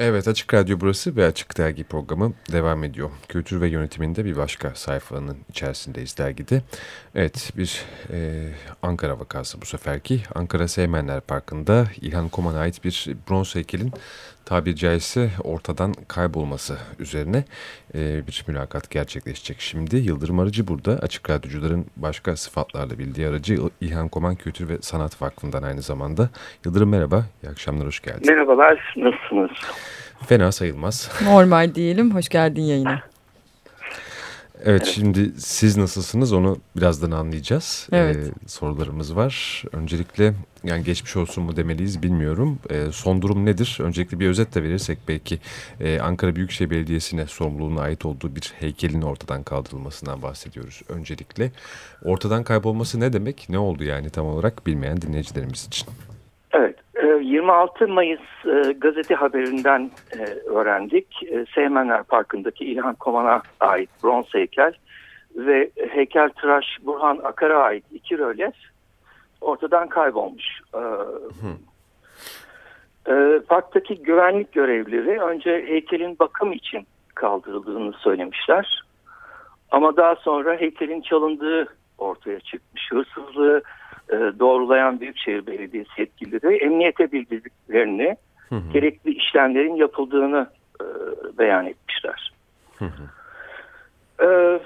Evet Açık Radyo burası ve Açık Dergi programı devam ediyor. Kültür ve yönetiminde bir başka sayfanın içerisindeyiz dergide. Evet bir e, Ankara vakası bu seferki. Ankara Seymenler Parkı'nda İlhan Koman'a ait bir bronz heykelin tabiri caizse ortadan kaybolması üzerine e, bir mülakat gerçekleşecek. Şimdi Yıldırım Arıcı burada. Açık Radyocuların başka sıfatlarla bildiği aracı İlhan Koman Kültür ve Sanat Vakfı'ndan aynı zamanda. Yıldırım merhaba, iyi akşamlar, hoş geldin. Merhabalar, nasılsınız? Fena sayılmaz. Normal diyelim, hoş geldin yayına. Evet, şimdi siz nasılsınız onu birazdan anlayacağız. Evet. Ee, sorularımız var. Öncelikle yani geçmiş olsun mu demeliyiz bilmiyorum. Ee, son durum nedir? Öncelikle bir özet de verirsek belki e, Ankara Büyükşehir Belediyesi'ne sorumluluğuna ait olduğu bir heykelin ortadan kaldırılmasından bahsediyoruz öncelikle. Ortadan kaybolması ne demek? Ne oldu yani tam olarak bilmeyen dinleyicilerimiz için? Evet, 26 Mayıs e, gazete haberinden e, öğrendik. E, Seymenler Parkı'ndaki İlhan Koman'a ait bronz heykel ve heykeltıraş Burhan Akar'a ait iki rölyef ortadan kaybolmuş. E, parktaki güvenlik görevlileri önce heykelin bakım için kaldırıldığını söylemişler. Ama daha sonra heykelin çalındığı ortaya çıkmış. Hırsızlığı e, doğrulayan Büyükşehir Belediyesi yetkilileri emniyete bildirdiklerini, hı hı. gerekli işlemlerin yapıldığını e, beyan etmişler. Hı hı. E,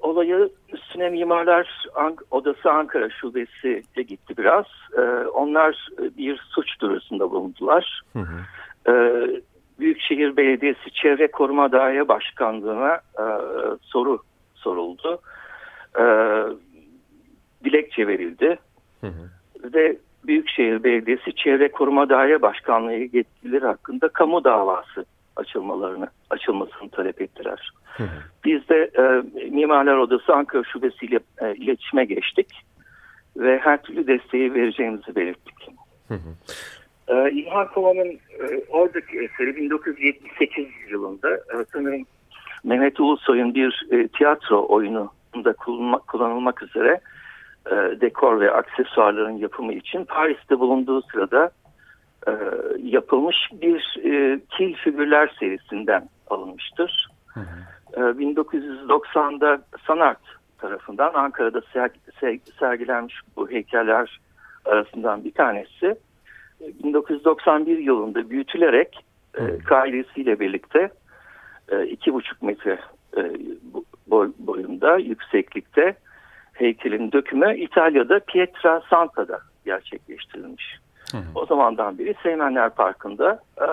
olayı üstüne Mimarlar Odası Ankara Şubesi de gitti biraz. E, onlar bir suç duyurusunda bulundular. Hı hı. E, Büyükşehir Belediyesi Çevre Koruma Daire Başkanlığı'na e, soru soruldu. E, dilekçe verildi. Hı hı. Ve Büyükşehir Belediyesi Çevre Koruma Daire Başkanlığı yetkilileri hakkında kamu davası açılmalarını açılmasını talep ettiler. Hı hı. Biz de e, Mimarlar Odası Ankara Şubesi ile e, iletişime geçtik ve her türlü desteği vereceğimizi belirttik. Hı hı. Ee, İlhan Kova'nın e, oradaki eseri 1978 yılında e, sanırım Mehmet Ulusoy'un bir e, tiyatro oyununda kullanılmak, kullanılmak üzere e, dekor ve aksesuarların yapımı için Paris'te bulunduğu sırada e, yapılmış bir e, kil figürler serisinden alınmıştır. Hı hı. E, 1990'da Sanart tarafından Ankara'da ser, ser, sergilenmiş bu heykeller arasından bir tanesi 1991 e, yılında büyütülerek e, kaidesiyle birlikte e, iki buçuk metre e, boy, boyunda yükseklikte heykelin dökümü İtalya'da Pietra Santa'da gerçekleştirilmiş. Hı hı. O zamandan beri Seymenler Parkı'nda e,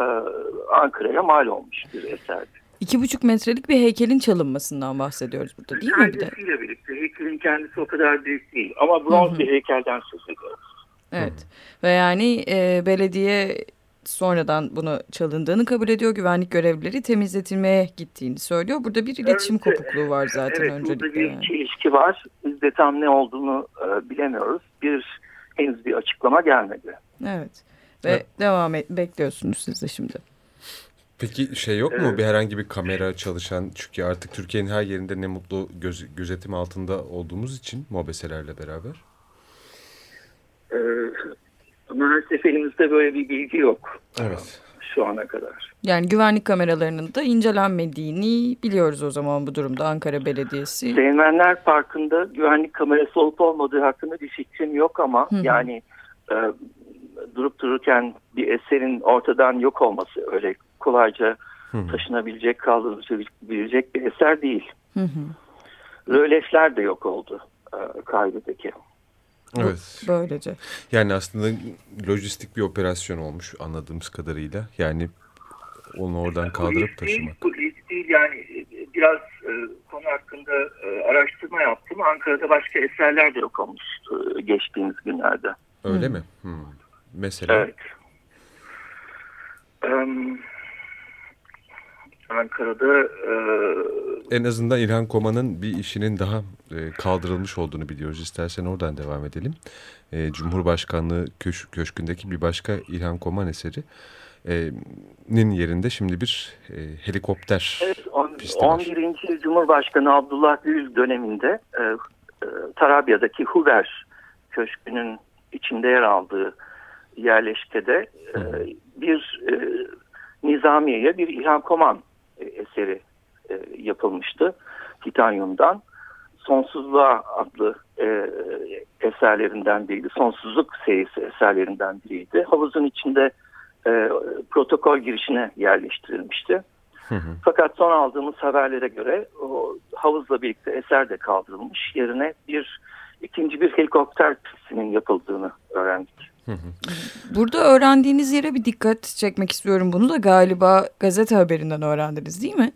Ankara'ya mal olmuş bir eserdi. İki buçuk metrelik bir heykelin çalınmasından bahsediyoruz burada değil mi bir de? birlikte. Heykelin kendisi o kadar büyük değil ama bronz bir heykelden söz ediyoruz. Evet hı. ve yani e, belediye sonradan bunu çalındığını kabul ediyor. Güvenlik görevlileri temizletilmeye gittiğini söylüyor. Burada bir iletişim evet, kopukluğu var zaten evet, öncelikle. Burada bir yani. ilişki var. Biz de tam ne olduğunu e, bilemiyoruz. Bir henüz bir açıklama gelmedi. Evet. Ve evet. devam et, bekliyorsunuz siz de şimdi. Peki şey yok mu evet. bir herhangi bir kamera çalışan çünkü artık Türkiye'nin her yerinde ne mutlu göz, gözetim altında olduğumuz için mobeselerle beraber. Ee, maalesef elimizde böyle bir bilgi yok. Evet. Şu ana kadar. Yani güvenlik kameralarının da incelenmediğini biliyoruz o zaman bu durumda Ankara Belediyesi. Seymenler Parkı'nda güvenlik kamerası olup olmadığı hakkında bir fikrim yok ama Hı -hı. yani e, durup dururken bir eserin ortadan yok olması öyle kolayca Hı -hı. taşınabilecek, kaldırılabilecek bir eser değil. Hı -hı. Rölefler de yok oldu e, kaydedeki. Evet. Böylece. Yani aslında lojistik bir operasyon olmuş anladığımız kadarıyla. Yani onu oradan kaldırıp taşımak. Bu risk değil yani e, biraz e, konu hakkında e, araştırma yaptım. Ankara'da başka eserler de yok olmuş e, geçtiğimiz günlerde. Öyle hmm. mi? Hmm. Mesela? Evet. Um, Ankara'da e, en azından İlhan Koma'nın bir işinin daha e, kaldırılmış olduğunu biliyoruz. İstersen oradan devam edelim. E, Cumhurbaşkanlığı köş Köşkü'ndeki bir başka İlhan Koman eseri nin yerinde şimdi bir e, helikopter evet, on, 11. Cumhurbaşkanı Abdullah Gül döneminde e, e, Tarabya'daki Huber Köşkü'nün içinde yer aldığı yerleşkede e, bir e, Nizamiye'ye bir İlhan Koman e, eseri e, yapılmıştı. Titanyum'dan. Sonsuzluğa adlı e, eserlerinden biriydi. Sonsuzluk serisi eserlerinden biriydi. Havuzun içinde e, protokol girişine yerleştirilmişti. Hı hı. Fakat son aldığımız haberlere göre o havuzla birlikte eser de kaldırılmış. Yerine bir ikinci bir helikopter pistinin yapıldığını öğrendik. Burada öğrendiğiniz yere bir dikkat çekmek istiyorum. Bunu da galiba gazete haberinden öğrendiniz değil mi?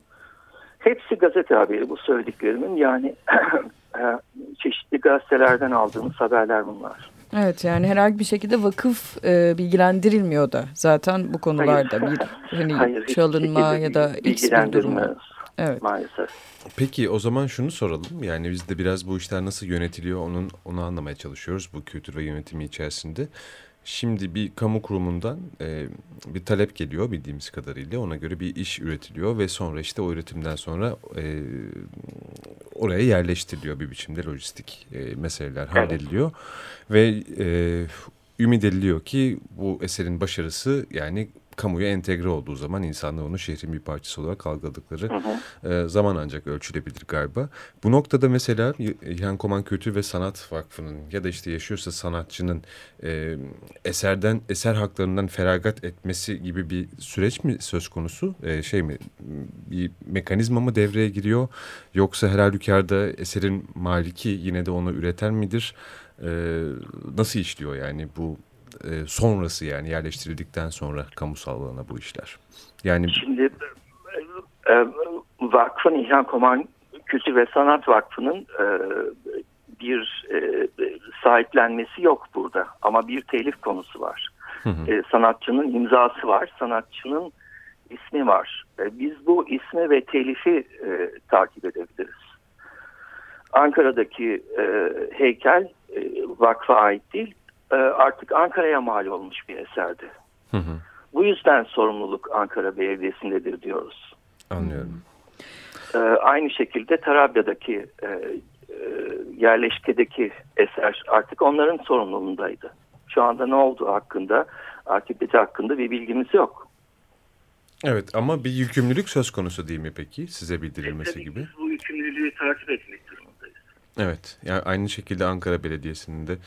Hepsi gazete haberi bu söylediklerimin. Yani e, çeşitli gazetelerden aldığımız haberler bunlar. Evet yani herhangi bir şekilde vakıf e, bilgilendirilmiyor da zaten bu konularda hayır. bir hani hayır, çalınma ya da x bir durum. Evet. Maalesef. Peki o zaman şunu soralım. Yani biz de biraz bu işler nasıl yönetiliyor onun onu anlamaya çalışıyoruz bu kültür ve yönetimi içerisinde. Şimdi bir kamu kurumundan e, bir talep geliyor bildiğimiz kadarıyla. Ona göre bir iş üretiliyor ve sonra işte o üretimden sonra e, oraya yerleştiriliyor bir biçimde lojistik e, meseleler hallediliyor. Ve e, ümit ediliyor ki bu eserin başarısı yani kamuya entegre olduğu zaman insanlar onu şehrin bir parçası olarak algıladıkları hı hı. E, zaman ancak ölçülebilir galiba. Bu noktada mesela İlhan Koman Kültür ve Sanat Vakfı'nın ya da işte yaşıyorsa sanatçının e, eserden eser haklarından feragat etmesi gibi bir süreç mi söz konusu? E, şey mi bir mekanizma mı devreye giriyor yoksa her halükarda eserin maliki yine de onu üreten midir? E, nasıl işliyor yani bu e, sonrası yani yerleştirildikten sonra kamusal alana bu işler? Yani Şimdi e, e, vakfın İlhan Koman Kültür ve Sanat Vakfı'nın e, bir e, sahiplenmesi yok burada ama bir telif konusu var. Hı hı. E, sanatçının imzası var, sanatçının ismi var. E, biz bu ismi ve telifi e, takip edebiliriz. Ankara'daki e, heykel e, vakfa ait değil, e, artık Ankara'ya mal olmuş bir eserdi. Hı hı. Bu yüzden sorumluluk Ankara Belediyesi'ndedir diyoruz. Anlıyorum. E, aynı şekilde Tarabya'daki e, yerleşkedeki eser artık onların sorumluluğundaydı. Şu anda ne olduğu hakkında, akıbeti hakkında bir bilgimiz yok. Evet ama bir yükümlülük söz konusu değil mi peki size bildirilmesi e, gibi? Bu yükümlülüğü takip etmek durumundayız. Evet yani aynı şekilde Ankara Belediyesi'nin de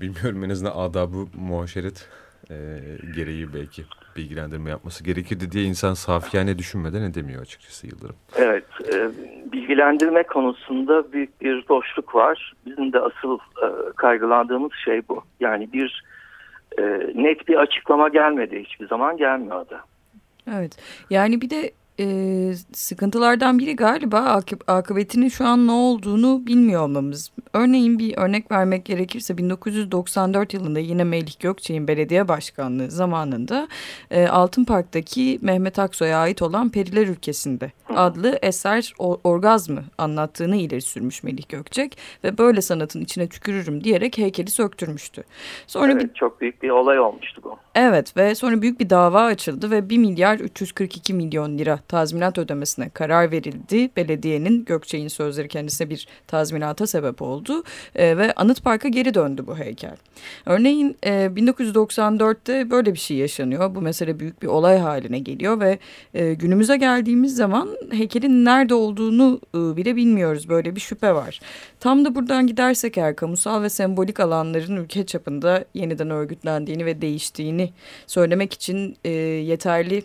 bilmiyorum en azından adabı muhaşeret e, gereği belki bilgilendirme yapması gerekirdi diye insan safiyane düşünmeden edemiyor açıkçası Yıldırım. Evet, e, bilgilendirme konusunda büyük bir boşluk var. Bizim de asıl e, kaygılandığımız şey bu. Yani bir e, net bir açıklama gelmedi hiçbir zaman gelmiyordu. Evet, yani bir de e, sıkıntılardan biri galiba akıb akıbetinin şu an ne olduğunu bilmiyor olmamız. Örneğin bir örnek vermek gerekirse 1994 yılında yine Melih Gökçe'nin belediye başkanlığı zamanında e, Altın Park'taki Mehmet Aksoy'a ait olan Periler Ülkesi'nde adlı eser orgazmı anlattığını ileri sürmüş Melih Gökçek ve böyle sanatın içine tükürürüm diyerek heykeli söktürmüştü. Sonra evet, bir, çok büyük bir olay olmuştu bu. Evet ve sonra büyük bir dava açıldı ve 1 milyar 342 milyon lira tazminat ödemesine karar verildi. Belediyenin Gökçe'nin sözleri kendisine bir tazminata sebep oldu e, ve Anıt Park'a geri döndü bu heykel. Örneğin e, 1994'te böyle bir şey yaşanıyor. Bu mesele büyük bir olay haline geliyor ve e, günümüze geldiğimiz zaman heykelin nerede olduğunu e, bile bilmiyoruz. Böyle bir şüphe var. Tam da buradan gidersek eğer kamusal ve sembolik alanların ülke çapında yeniden örgütlendiğini ve değiştiğini söylemek için e, yeterli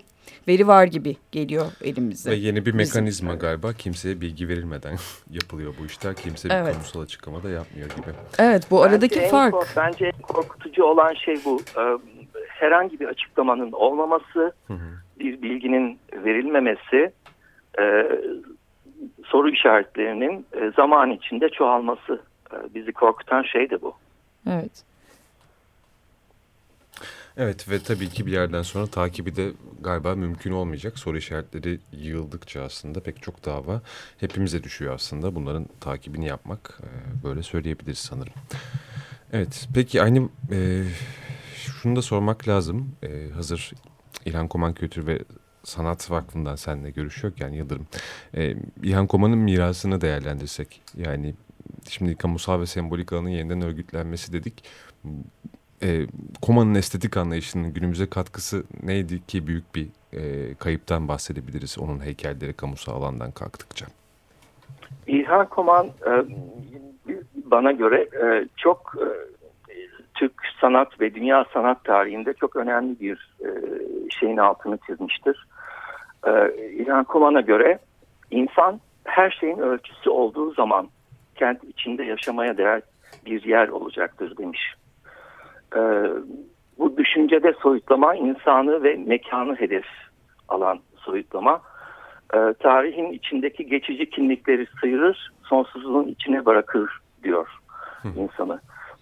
veri var gibi geliyor elimizde. Ve yeni bir mekanizma Bizim. galiba kimseye bilgi verilmeden yapılıyor bu işler. Kimse bir evet. kamusal açıklama da yapmıyor gibi. Evet bu aradaki bence fark. En, bence en korkutucu olan şey bu. Ee, herhangi bir açıklamanın olmaması, hı hı. bir bilginin verilmemesi, e, soru işaretlerinin e, zaman içinde çoğalması. E, bizi korkutan şey de bu. Evet. Evet ve tabii ki bir yerden sonra takibi de galiba mümkün olmayacak. Soru işaretleri yığıldıkça aslında pek çok dava hepimize düşüyor aslında. Bunların takibini yapmak e, böyle söyleyebiliriz sanırım. Evet peki aynı e, şunu da sormak lazım. E, hazır İlhan Koman Kültür ve Sanat Vakfı'ndan seninle görüşüyorken Yıldırım. E, İlhan Koman'ın mirasını değerlendirsek yani şimdi kamusal ve sembolik alanın yeniden örgütlenmesi dedik e, Koma'nın estetik anlayışının günümüze katkısı neydi ki büyük bir e, kayıptan bahsedebiliriz onun heykelleri kamusal alandan kalktıkça. İlhan Koman e, bana göre e, çok e, Türk sanat ve dünya sanat tarihinde çok önemli bir şeyin altını çizmiştir. E, İlhan Koman'a göre insan her şeyin ölçüsü olduğu zaman kent içinde yaşamaya değer bir yer olacaktır demiş. E, bu düşüncede soyutlama insanı ve mekanı hedef alan soyutlama e, tarihin içindeki geçici kimlikleri sıyırır, sonsuzluğun içine bırakır diyor insanı.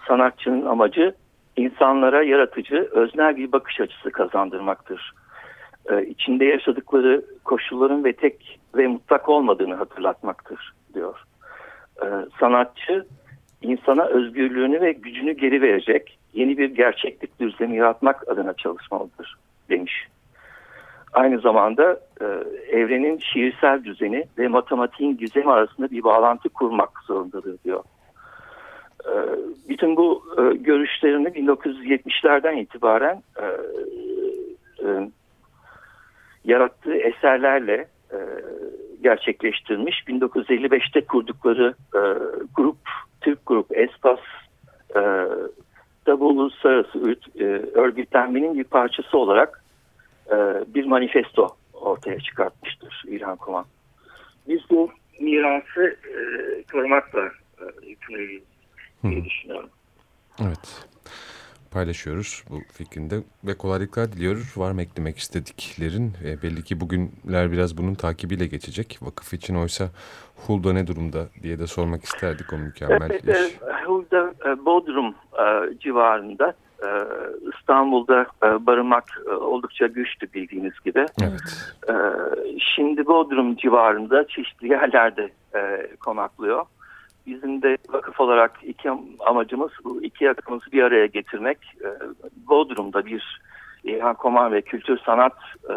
Sanatçının amacı insanlara yaratıcı, öznel bir bakış açısı kazandırmaktır. E, içinde yaşadıkları koşulların ve tek ve mutlak olmadığını hatırlatmaktır diyor. E, sanatçı insana özgürlüğünü ve gücünü geri verecek yeni bir gerçeklik düzlemi yaratmak adına çalışmalıdır demiş. Aynı zamanda e, evrenin şiirsel düzeni ve matematiğin gizemi arasında bir bağlantı kurmak zorundadır diyor. E, bütün bu e, görüşlerini 1970'lerden itibaren e, e, yarattığı eserlerle e, gerçekleştirmiş. 1955'te kurdukları e, grup, Türk grup Espas e, da bu uluslararası e, örgütlenmenin bir parçası olarak e, bir manifesto ortaya çıkartmıştır İlhan Koman. Biz bu mirası e, korumakla e, yükümlüyüz diye düşünüyorum. Evet paylaşıyoruz bu fikrinde ve kolaylıklar diliyoruz. Var mı eklemek istediklerin? E, belli ki bugünler biraz bunun takibiyle geçecek. Vakıf için oysa Hulda ne durumda diye de sormak isterdik o mükemmel evet, iş. E, Hulda e, Bodrum e, civarında İstanbul'da barınmak oldukça güçtü bildiğiniz gibi. Evet. Şimdi Bodrum civarında çeşitli yerlerde konaklıyor. Bizim de vakıf olarak iki amacımız bu iki yakımızı bir araya getirmek. E, Bodrum'da bir İlhan Koman ve Kültür Sanat e,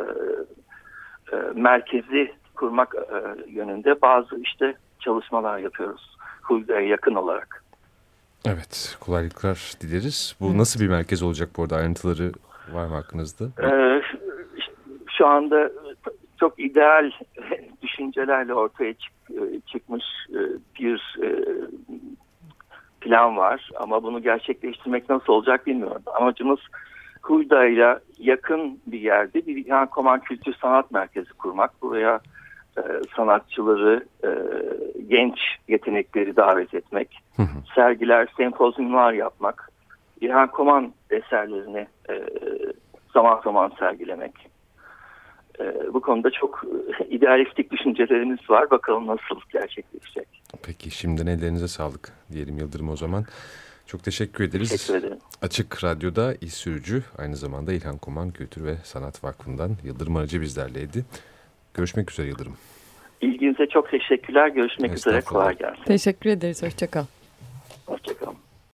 e, merkezi kurmak e, yönünde bazı işte çalışmalar yapıyoruz. Hulda'ya yakın olarak. Evet, kolaylıklar dileriz. Bu nasıl bir merkez olacak bu arada? Ayrıntıları var mı hakkınızda? Ee, şu anda çok ideal düşüncelerle ortaya çık, çıkmış bir plan var. Ama bunu gerçekleştirmek nasıl olacak bilmiyorum. Amacımız Huyda ile yakın bir yerde bir yani Koman Kültür Sanat Merkezi kurmak. Buraya e, sanatçıları, e, genç yetenekleri davet etmek, Hı hı. sergiler, sempozyumlar yapmak, İlhan Koman eserlerini e, zaman zaman sergilemek. E, bu konuda çok idealistik düşüncelerimiz var. Bakalım nasıl gerçekleşecek. Peki şimdiden ellerinize sağlık diyelim Yıldırım o zaman. Çok teşekkür ederiz. Teşekkür ederim. Açık Radyo'da İş Sürücü aynı zamanda İlhan Koman Kültür ve Sanat Vakfı'ndan Yıldırım Arıcı bizlerleydi. Görüşmek üzere Yıldırım. İlginize çok teşekkürler. Görüşmek üzere. Kolay gelsin. Teşekkür ederiz. Hoşçakal.